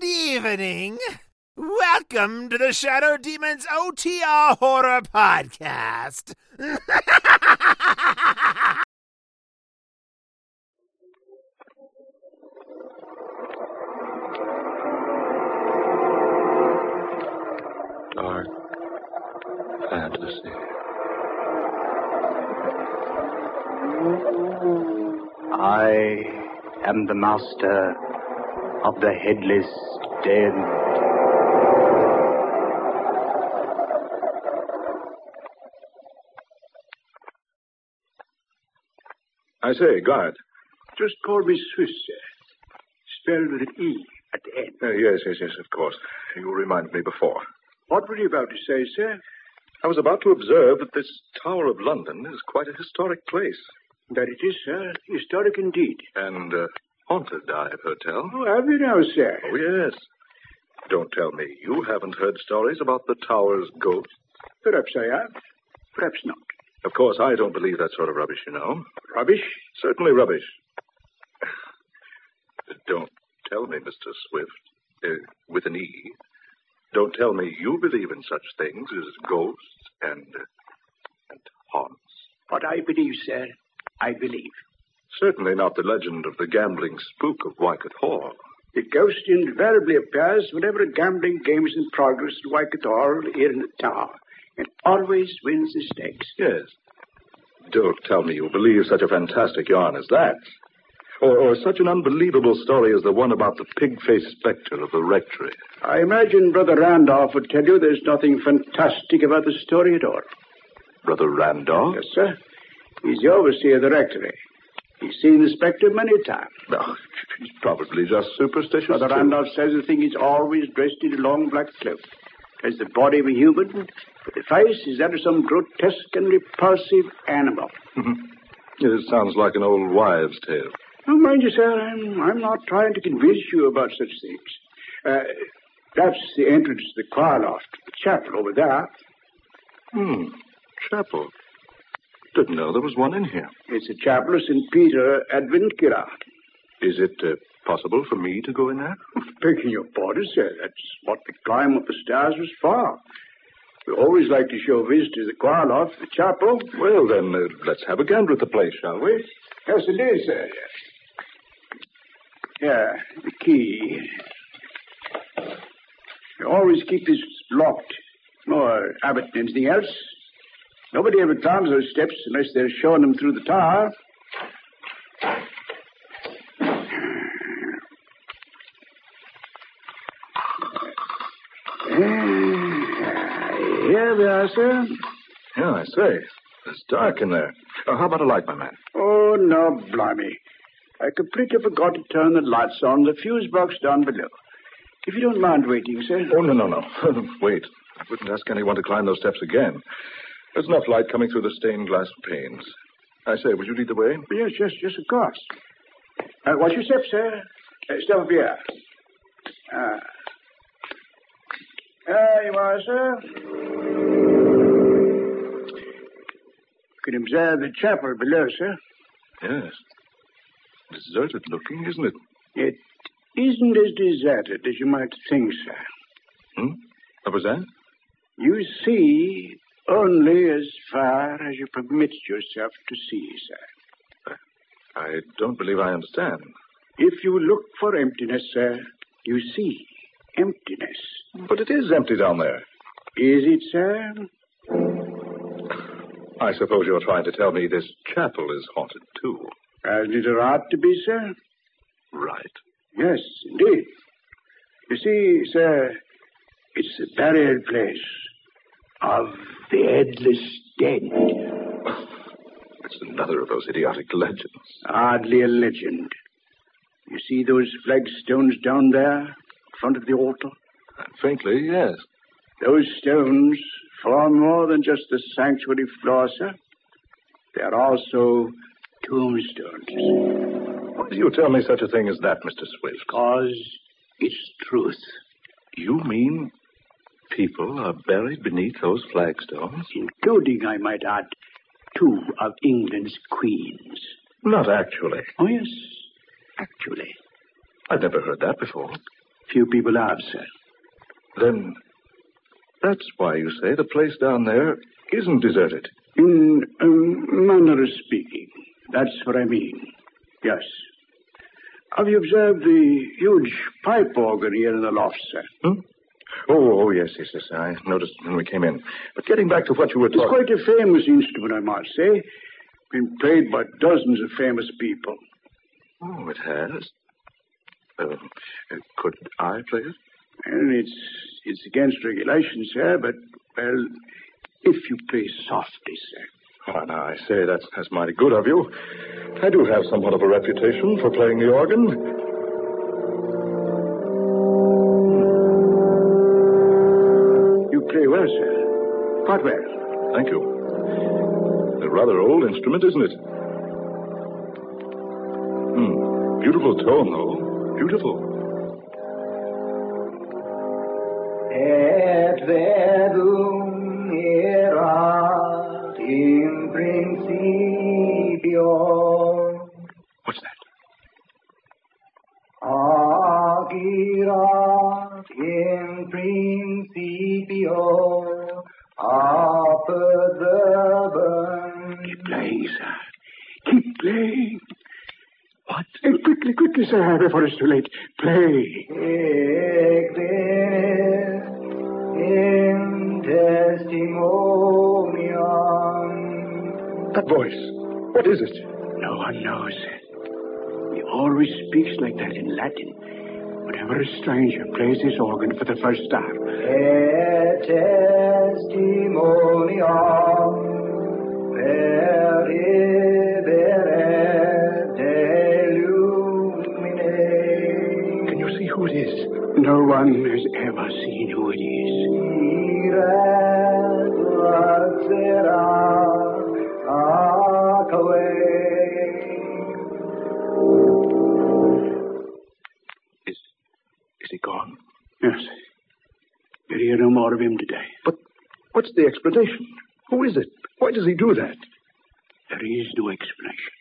Good evening. Welcome to the Shadow Demons OTR Horror Podcast. Dark fantasy. I am the master of the headless dead. I say, guard. Just call me Swifte, sir. Spelled with an E at the end. Uh, yes, yes, yes, of course. You reminded me before. What were you about to say, sir? I was about to observe that this Tower of London is quite a historic place. That it is, sir. Historic indeed. And uh, haunted, I hotel. Oh, have you now, sir? Oh, yes. Don't tell me you haven't heard stories about the Tower's ghost. Perhaps I have. Perhaps not. Of course, I don't believe that sort of rubbish, you know. Rubbish? Certainly rubbish. Don't tell me, Mr. Swifte, uh, with an E. Don't tell me you believe in such things as ghosts and uh, and haunts. What I believe, sir, I believe. Certainly not the legend of the gambling spook of Wycatt Hall. The ghost invariably appears whenever a gambling game is in progress at Wycatt Hall here in the tower, and always wins the stakes. Yes. Don't tell me you believe such a fantastic yarn as that. Or, or such an unbelievable story as the one about the pig-faced spectre of the rectory. I imagine Brother Randolph would tell you there's nothing fantastic about the story at all. Brother Randolph? Yes, sir. He's the overseer of the rectory. He's seen the spectre many times. No, he's probably just superstitious. Brother too. Randolph says the thing is always dressed in a long black cloak. Has the body of a human, but the face is that of some grotesque and repulsive animal. It sounds like an old wives' tale. Oh, mind you, sir, I'm, I'm not trying to convince you about such things. Uh, that's the entrance to the choir loft, the chapel over there. Hmm. Chapel. Didn't know there was one in here. It's a chapel of St. Peter ad Vincula. Is it uh, possible for me to go in there? Begging your pardon, sir, that's what the climb up the stairs was for. We always like to show visitors the choir loft, the chapel. Well, then, uh, let's have a gander at the place, shall we? Yes, it is, sir. Yeah, the key. You always keep this locked. More habit than anything else. Nobody ever climbs those steps unless they're showing them through the tower. Here we are, sir. Yeah, I say. It's dark in there. Uh, how about a light, my man? Oh, no, blimey. I completely forgot to turn the lights on the fuse box down below. If you don't mind waiting, sir. Oh, no, no, no. Wait. I wouldn't ask anyone to climb those steps again. There's enough light coming through the stained glass panes. I say, would you lead the way? Yes, yes, yes, of course. Uh, watch your step, sir. Uh, step up here. Ah. There you are, sir. You can observe the chapel below, sir. Yes. Deserted looking, isn't it? It isn't as deserted as you might think, sir. Hmm? What was that? You see only as far as you permit yourself to see, sir. I don't believe I understand. If you look for emptiness, sir, you see emptiness. But it is empty down there. Is it, sir? I suppose you're trying to tell me this chapel is haunted, too. Hasn't it a right to be, sir? Right. Yes, indeed. You see, sir, it's a burial place of the headless dead. It's another of those idiotic legends. Hardly a legend. You see those flagstones down there, in front of the altar? Uh, faintly, yes. Those stones form more than just the sanctuary floor, sir. They are also tombstones. Why do you tell me such a thing as that, Mr. Swifte? Because it's truth. You mean people are buried beneath those flagstones? Including, I might add, two of England's queens. Not actually. Oh, yes, actually. I've never heard that before. Few people have, sir. Then that's why you say the place down there isn't deserted. In a manner of speaking, that's what I mean. Yes. Have you observed the huge pipe organ here in the loft, sir? Hmm? Oh, oh, yes, yes, yes. Sir. I noticed when we came in. But getting back to what you were talking... It's quite a famous instrument, I must say. Been played by dozens of famous people. Oh, it has? Uh, could I play it? And it's it's against regulations, sir, but well, if you play softly, sir. Oh, now, I say, that's, that's mighty good of you. I do have somewhat of a reputation for playing the organ. Rather old instrument, isn't it? Hmm. Beautiful tone, though. Beautiful. Et erat in principio What's that? agirat in principio Keep playing, sir. Keep playing. What? Eh, quickly, quickly, sir, before it's too late. Play. In testimonium That voice. What is it? No one knows. He always speaks like that in Latin. Whenever a stranger plays his organ for the first time. et testimonium peribere delumine Can you see who it is? No one has ever seen who it is. Iret laxera acque Is, is he gone? Yes. We'll hear no more of him today. But what's the explanation? Who is it? Why does he do that? There is no explanation.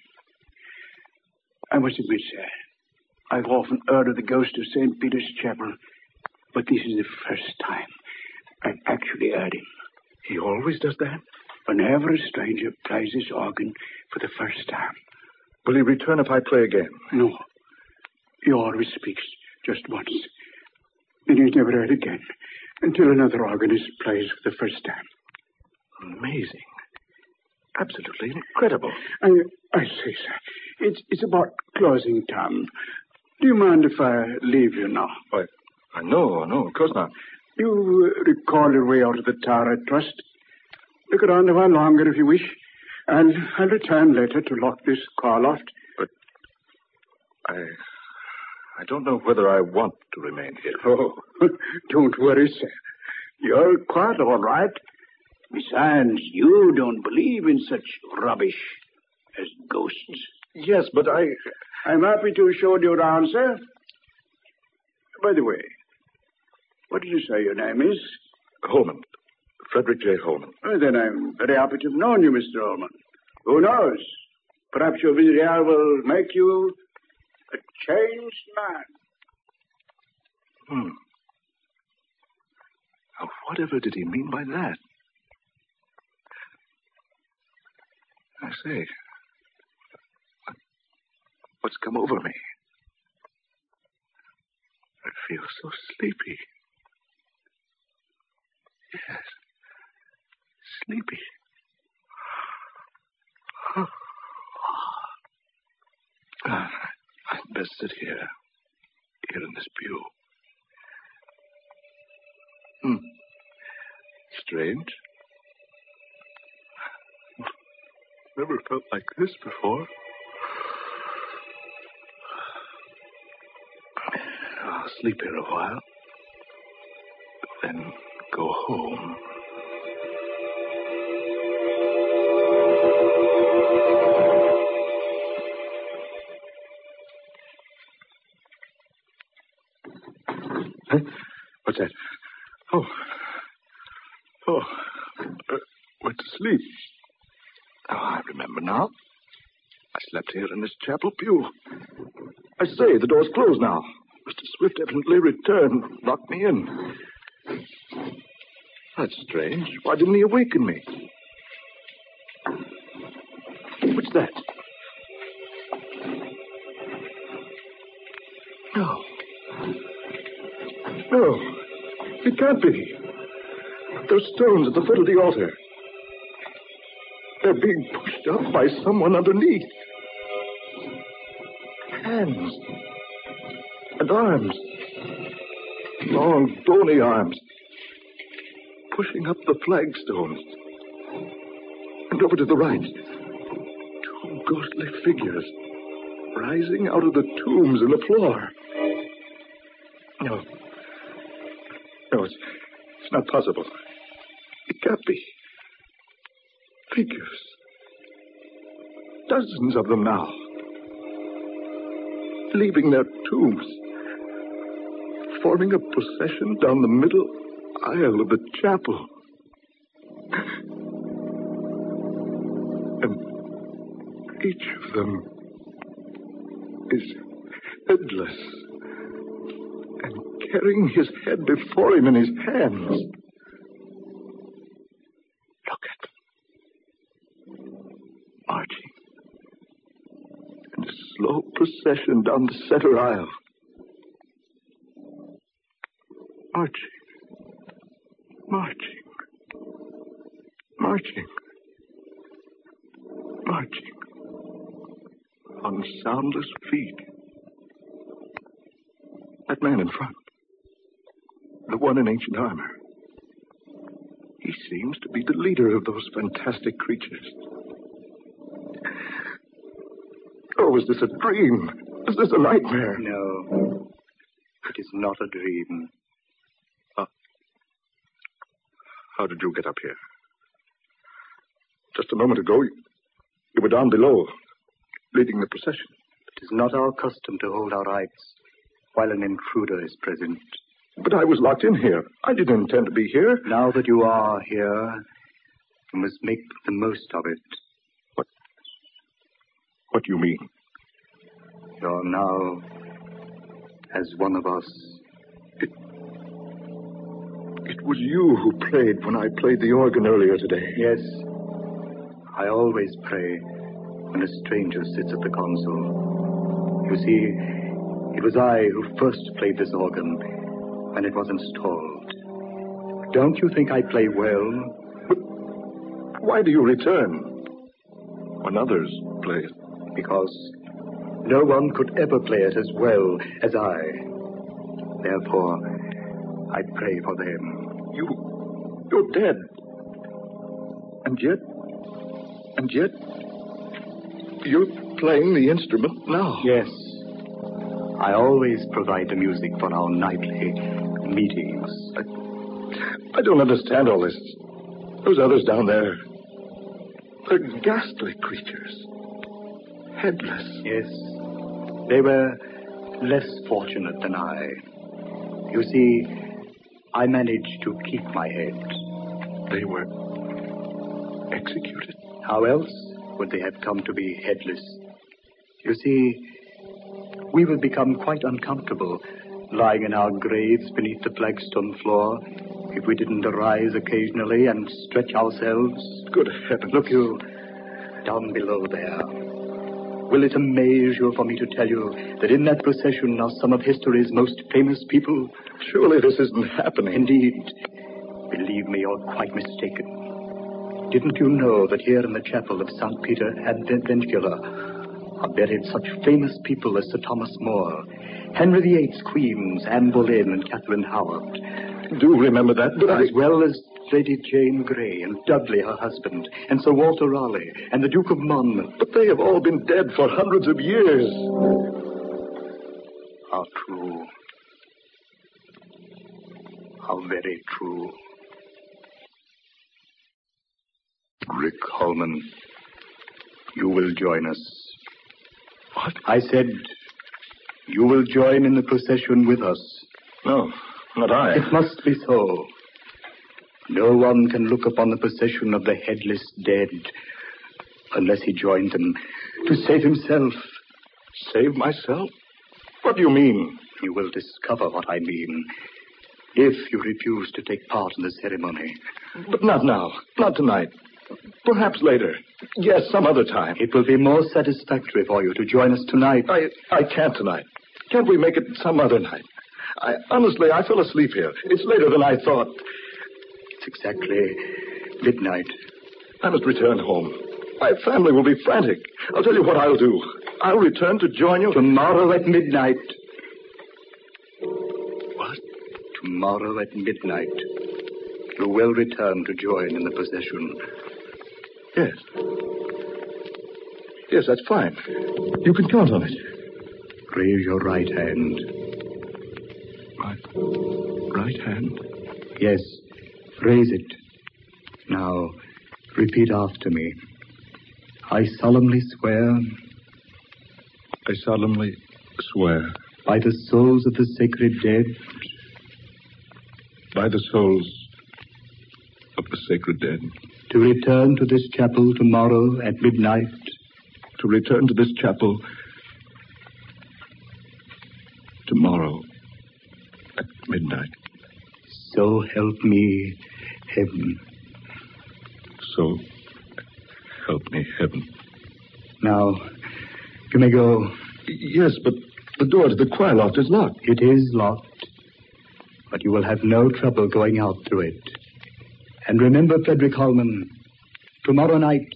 I must admit, sir, I've often heard of the ghost of St. Peter's Chapel, but this is the first time I've actually heard him. He always does that? Whenever a stranger plays his organ for the first time. Will he return if I play again? No. He always speaks just once. Then he's never heard again until another organist plays for the first time. Amazing. Absolutely incredible. I, I say, sir, it's, it's about closing time. Do you mind if I leave you now? Why, I know, no, of course not. You recall your way out of the tower, I trust. Look around a while longer if you wish, and I'll return later to lock this choir loft. But I, I don't know whether I want to remain here. Oh, don't worry, sir. You're quite all right. Besides, you don't believe in such rubbish as ghosts. Yes, but I. I'm happy to show you around, sir. By the way, what did you say your name is? Holman. Frederick J. Holman. Well, then I'm very happy to have known you, Mr. Holman. Who knows? Perhaps your visit here will make you a changed man. Hmm. Now, whatever did he mean by that? I say, what's come over me? I feel so sleepy. Yes, sleepy. I'd best sit here, here in this pew. Hmm. Strange. Never felt like this before. I'll sleep here a while. Then go home. Huh? What's that? Oh. Oh. Uh, went to sleep. Oh, I remember now. I slept here in this chapel pew. I say, the door's closed now. Mr. Swifte evidently returned, locked me in. That's strange. Why didn't he awaken me? What's that? No. No. It can't be. Those stones at the foot of the altar. They're being pushed up by someone underneath. Hands. And arms. Long, bony arms. Pushing up the flagstones. And over to the right. Two ghostly figures. Rising out of the tombs in the floor. No. No, it's, it's not possible. It can't be. Figures. Dozens of them now. Leaving their tombs. Forming a procession down the middle aisle of the chapel. And each of them is headless and carrying his head before him in his hands. Look at them. Marching. In a slow procession down the center aisle. Marching. Marching. Marching. Marching. On soundless feet. That man in front. The one in ancient armor. He seems to be the leader of those fantastic creatures. Oh, is this a dream? Is this a nightmare? No. It is not a dream. Ah. How did you get up here? Just a moment ago, you, you were down below, leading the procession. It is not our custom to hold our rites while an intruder is present. But I was locked in here. I didn't intend to be here. Now that you are here, you must make the most of it. What? What do you mean? You're now as one of us. It it was you who prayed when I played the organ earlier today. Yes, I always pray when a stranger sits at the console. You see, it was I who first played this organ when it was installed. Don't you think I play well? Why do you return when others play? Because no one could ever play it as well as I. Therefore, I pray for them. You, you're dead. And yet, and yet, you're playing the instrument now. Yes. I always provide the music for our nightly meetings. I don't understand all this. Those others down there, they're ghastly creatures. Headless. Yes. They were less fortunate than I. You see, I managed to keep my head. They were executed. How else would they have come to be headless? You see, we would become quite uncomfortable lying in our graves beneath the flagstone floor if we didn't arise occasionally and stretch ourselves. Good heavens. Look, you, down below there. Will it amaze you for me to tell you that in that procession are some of history's most famous people? Surely this isn't happening. Indeed. Believe me, you're quite mistaken. Didn't you know that here in the chapel of St. Peter ad Vincula are buried such famous people as Sir Thomas More, Henry VIII's queens, Anne Boleyn and Catherine Howard, do remember that, but I... as well as Lady Jane Grey and Dudley, her husband, and Sir Walter Raleigh and the Duke of Monmouth. But they have all been dead for hundreds of years. How true. How very true. Rick Holman, you will join us. What? I said you will join in the procession with us. No, not I. It must be so. No one can look upon the procession of the headless dead unless he joined them to save himself. Save myself? What do you mean? You will discover what I mean if you refuse to take part in the ceremony. But not now. Not tonight. Perhaps later. Yes, some other time. It will be more satisfactory for you to join us tonight. I, I can't tonight. Can't we make it some other night? I, honestly, I fell asleep here. It's later than I thought. Exactly midnight. I must return home. My family will be frantic. I'll tell you what I'll do. I'll return to join you. Tomorrow at midnight. What? Tomorrow at midnight. You will return to join in the procession. Yes. Yes, that's fine. You can count on it. Raise your right hand. My right hand? Yes, raise it. Now, repeat after me. I solemnly swear. I solemnly swear. By the souls of the sacred dead. By the souls of the sacred dead. To return to this chapel tomorrow at midnight. To return to this chapel tomorrow at midnight. So help me, heaven. So help me, heaven. Now, you may go. Yes, but the door to the choir loft is locked. It is locked, but you will have no trouble going out through it. And remember, Frederick Holman, tomorrow night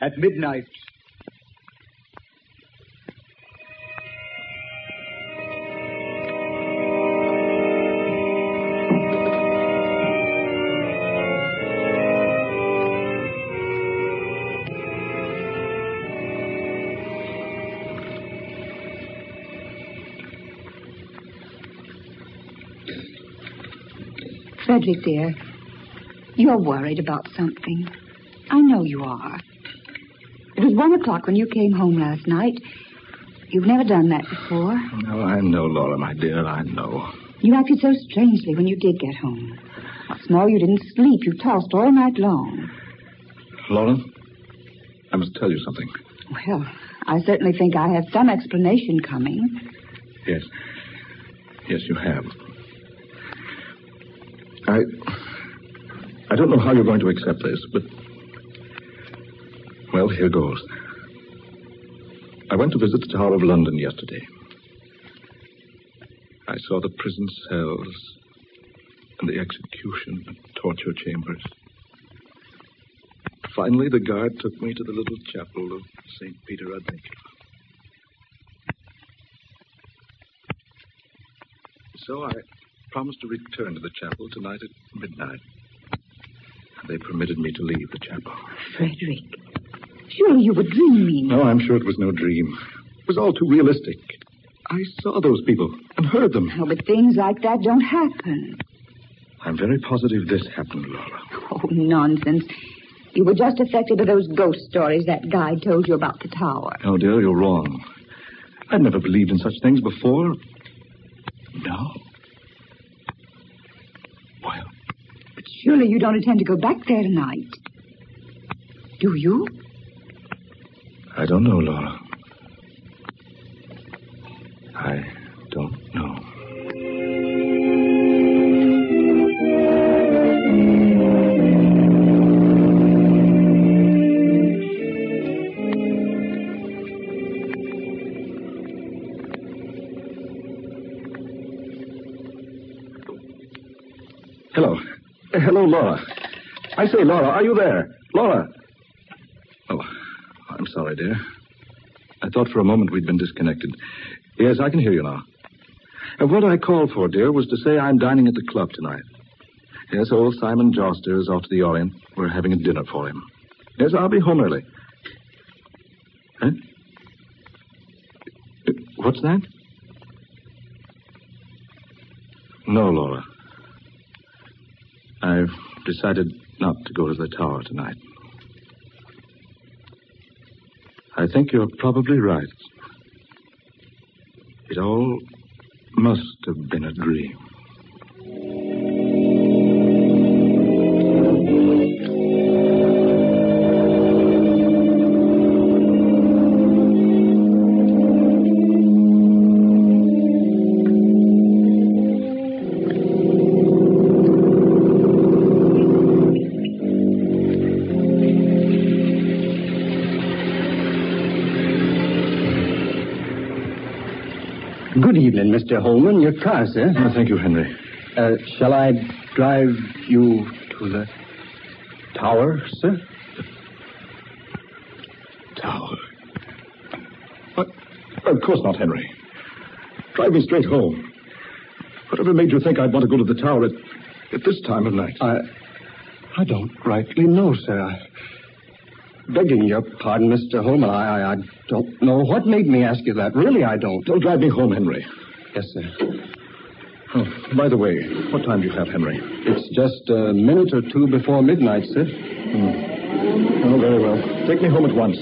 at midnight. Frederick, dear, you're worried about something. I know you are. It was one o'clock when you came home last night. You've never done that before. No, I know, Laura, my dear, I know. You acted so strangely when you did get home. What's more, you didn't sleep. You tossed all night long. Laura, I must tell you something. Well, I certainly think I have some explanation coming. Yes. Yes, you have. I. I don't know how you're going to accept this, but. Well, here goes. I went to visit the Tower of London yesterday. I saw the prison cells and the execution and torture chambers. Finally, the guard took me to the little chapel of St. Peter ad Vincula. So I promised to return to the chapel tonight at midnight. They permitted me to leave the chapel. Frederick, surely you were dreaming. No, I'm sure it was no dream. It was all too realistic. I saw those people and heard them. Oh, but things like that don't happen. I'm very positive this happened, Laura. Oh, nonsense. You were just affected by those ghost stories that guide told you about the tower. Oh, dear, you're wrong. I'd never believed in such things before. No. Well, But surely you don't intend to go back there tonight. Do you? I don't know, Laura. Laura. I say, Laura, are you there? Laura. Oh, I'm sorry, dear. I thought for a moment we'd been disconnected. Yes, I can hear you now. And what I called for, dear, was to say I'm dining at the club tonight. Yes, old Simon Joster is off to the Orient. We're having a dinner for him. Yes, I'll be home early. Huh? Uh, What's that? No, Laura. I've decided not to go to the tower tonight. I think you're probably right. It all must have been a dream. Mr. Holman. Your car, sir. Oh, thank you, Henry. Uh, shall I drive you to the tower, sir? Tower. What? Of course not, Henry. Drive me straight home. Whatever made you think I'd want to go to the tower at, at this time of night? I, I don't rightly know, sir. I, begging your pardon, Mr. Holman, I, I, I don't know what made me ask you that. Really, I don't. Don't drive me home, Henry. Yes, sir. Oh, by the way, what time do you have, Henry? It's just a minute or two before midnight, sir. Hmm. Oh, very well. Take me home at once.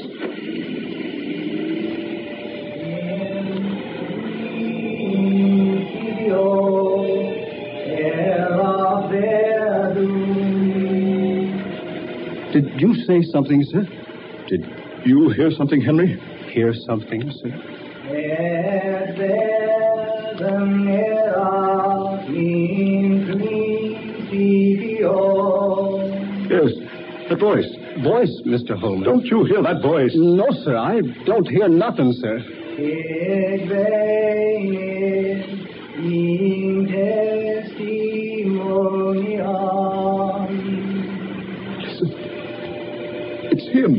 Did you say something, sir? Did you hear something, Henry? Hear something, sir? Yes, the voice. Voice, Mr. Holman. Don't you hear that voice? No, sir. I don't hear nothing, sir. Listen. It's him.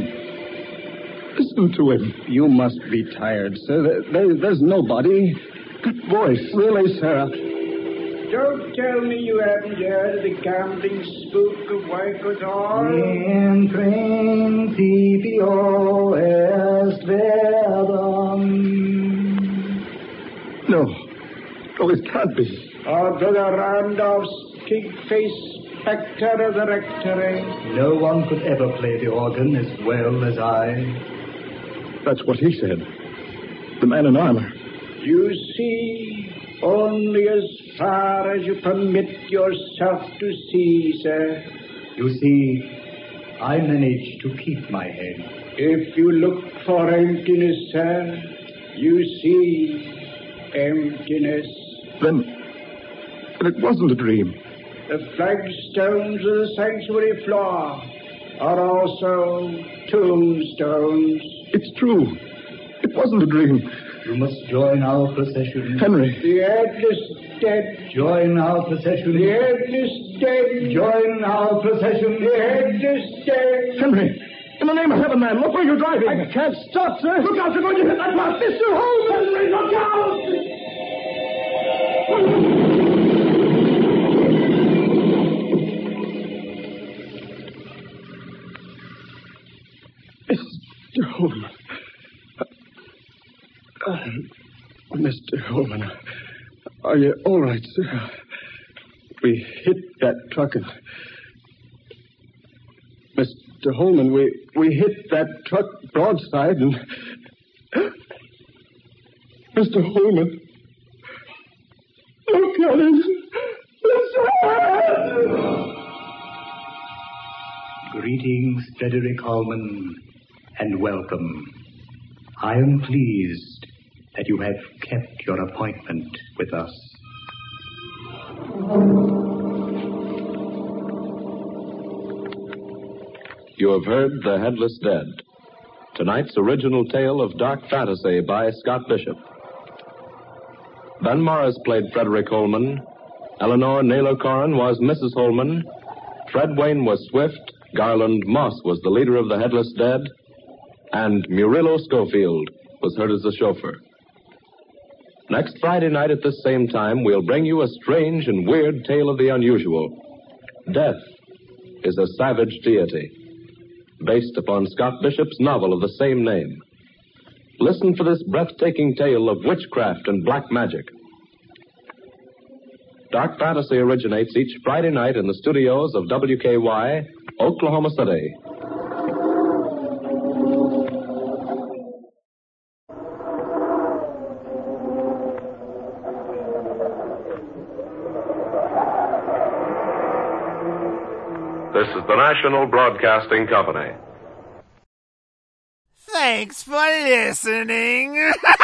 Listen to him. You must be tired, sir. There, there- there's nobody. That voice. Really, sir. Don't tell me you haven't heard of the gambling spook of Wycatt Hall. In principio est verbum. No. No, it can't be. Or Brother Randolph's pig-faced spectre of the rectory. No one could ever play the organ as well as I. That's what he said. The man in armor. You see, only as far as you permit yourself to see, sir. You see, I managed to keep my head. If you look for emptiness, sir, you see emptiness. Then. Then it wasn't a dream. The flagstones of the sanctuary floor are also tombstones. It's true. It wasn't a dream. You must join our procession. Henry. The headless dead, Join our procession. the headless dead, Join our procession. the headless dead. Henry. In the name of heaven, man, look where you're driving. I can't stop, sir. Look out, you're going to hit that rock. Mr. Holman! Henry, look out! Are you all right, sir? We hit that truck and. Mr. Holman, we, we hit that truck broadside and. Mr. Holman. Look at it. Greetings, Frederick Holman, and welcome. I am pleased that you have kept your appointment with us. You have heard The Headless Dead, tonight's original tale of dark fantasy by Scott Bishop. Ben Morris played Frederick Holman. Eleanor Naylor Corrin was Mrs. Holman. Fred Wayne was Swifte. Garland Moss was the leader of the Headless Dead. And Murillo Schofield was heard as the chauffeur. Next Friday night at this same time, we'll bring you a strange and weird tale of the unusual. Death is a savage deity, based upon Scott Bishop's novel of the same name. Listen for this breathtaking tale of witchcraft and black magic. Dark Fantasy originates each Friday night in the studios of WKY, Oklahoma City. Is the National Broadcasting Company. Thanks for listening.